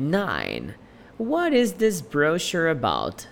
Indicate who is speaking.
Speaker 1: 9. What is this brochure about?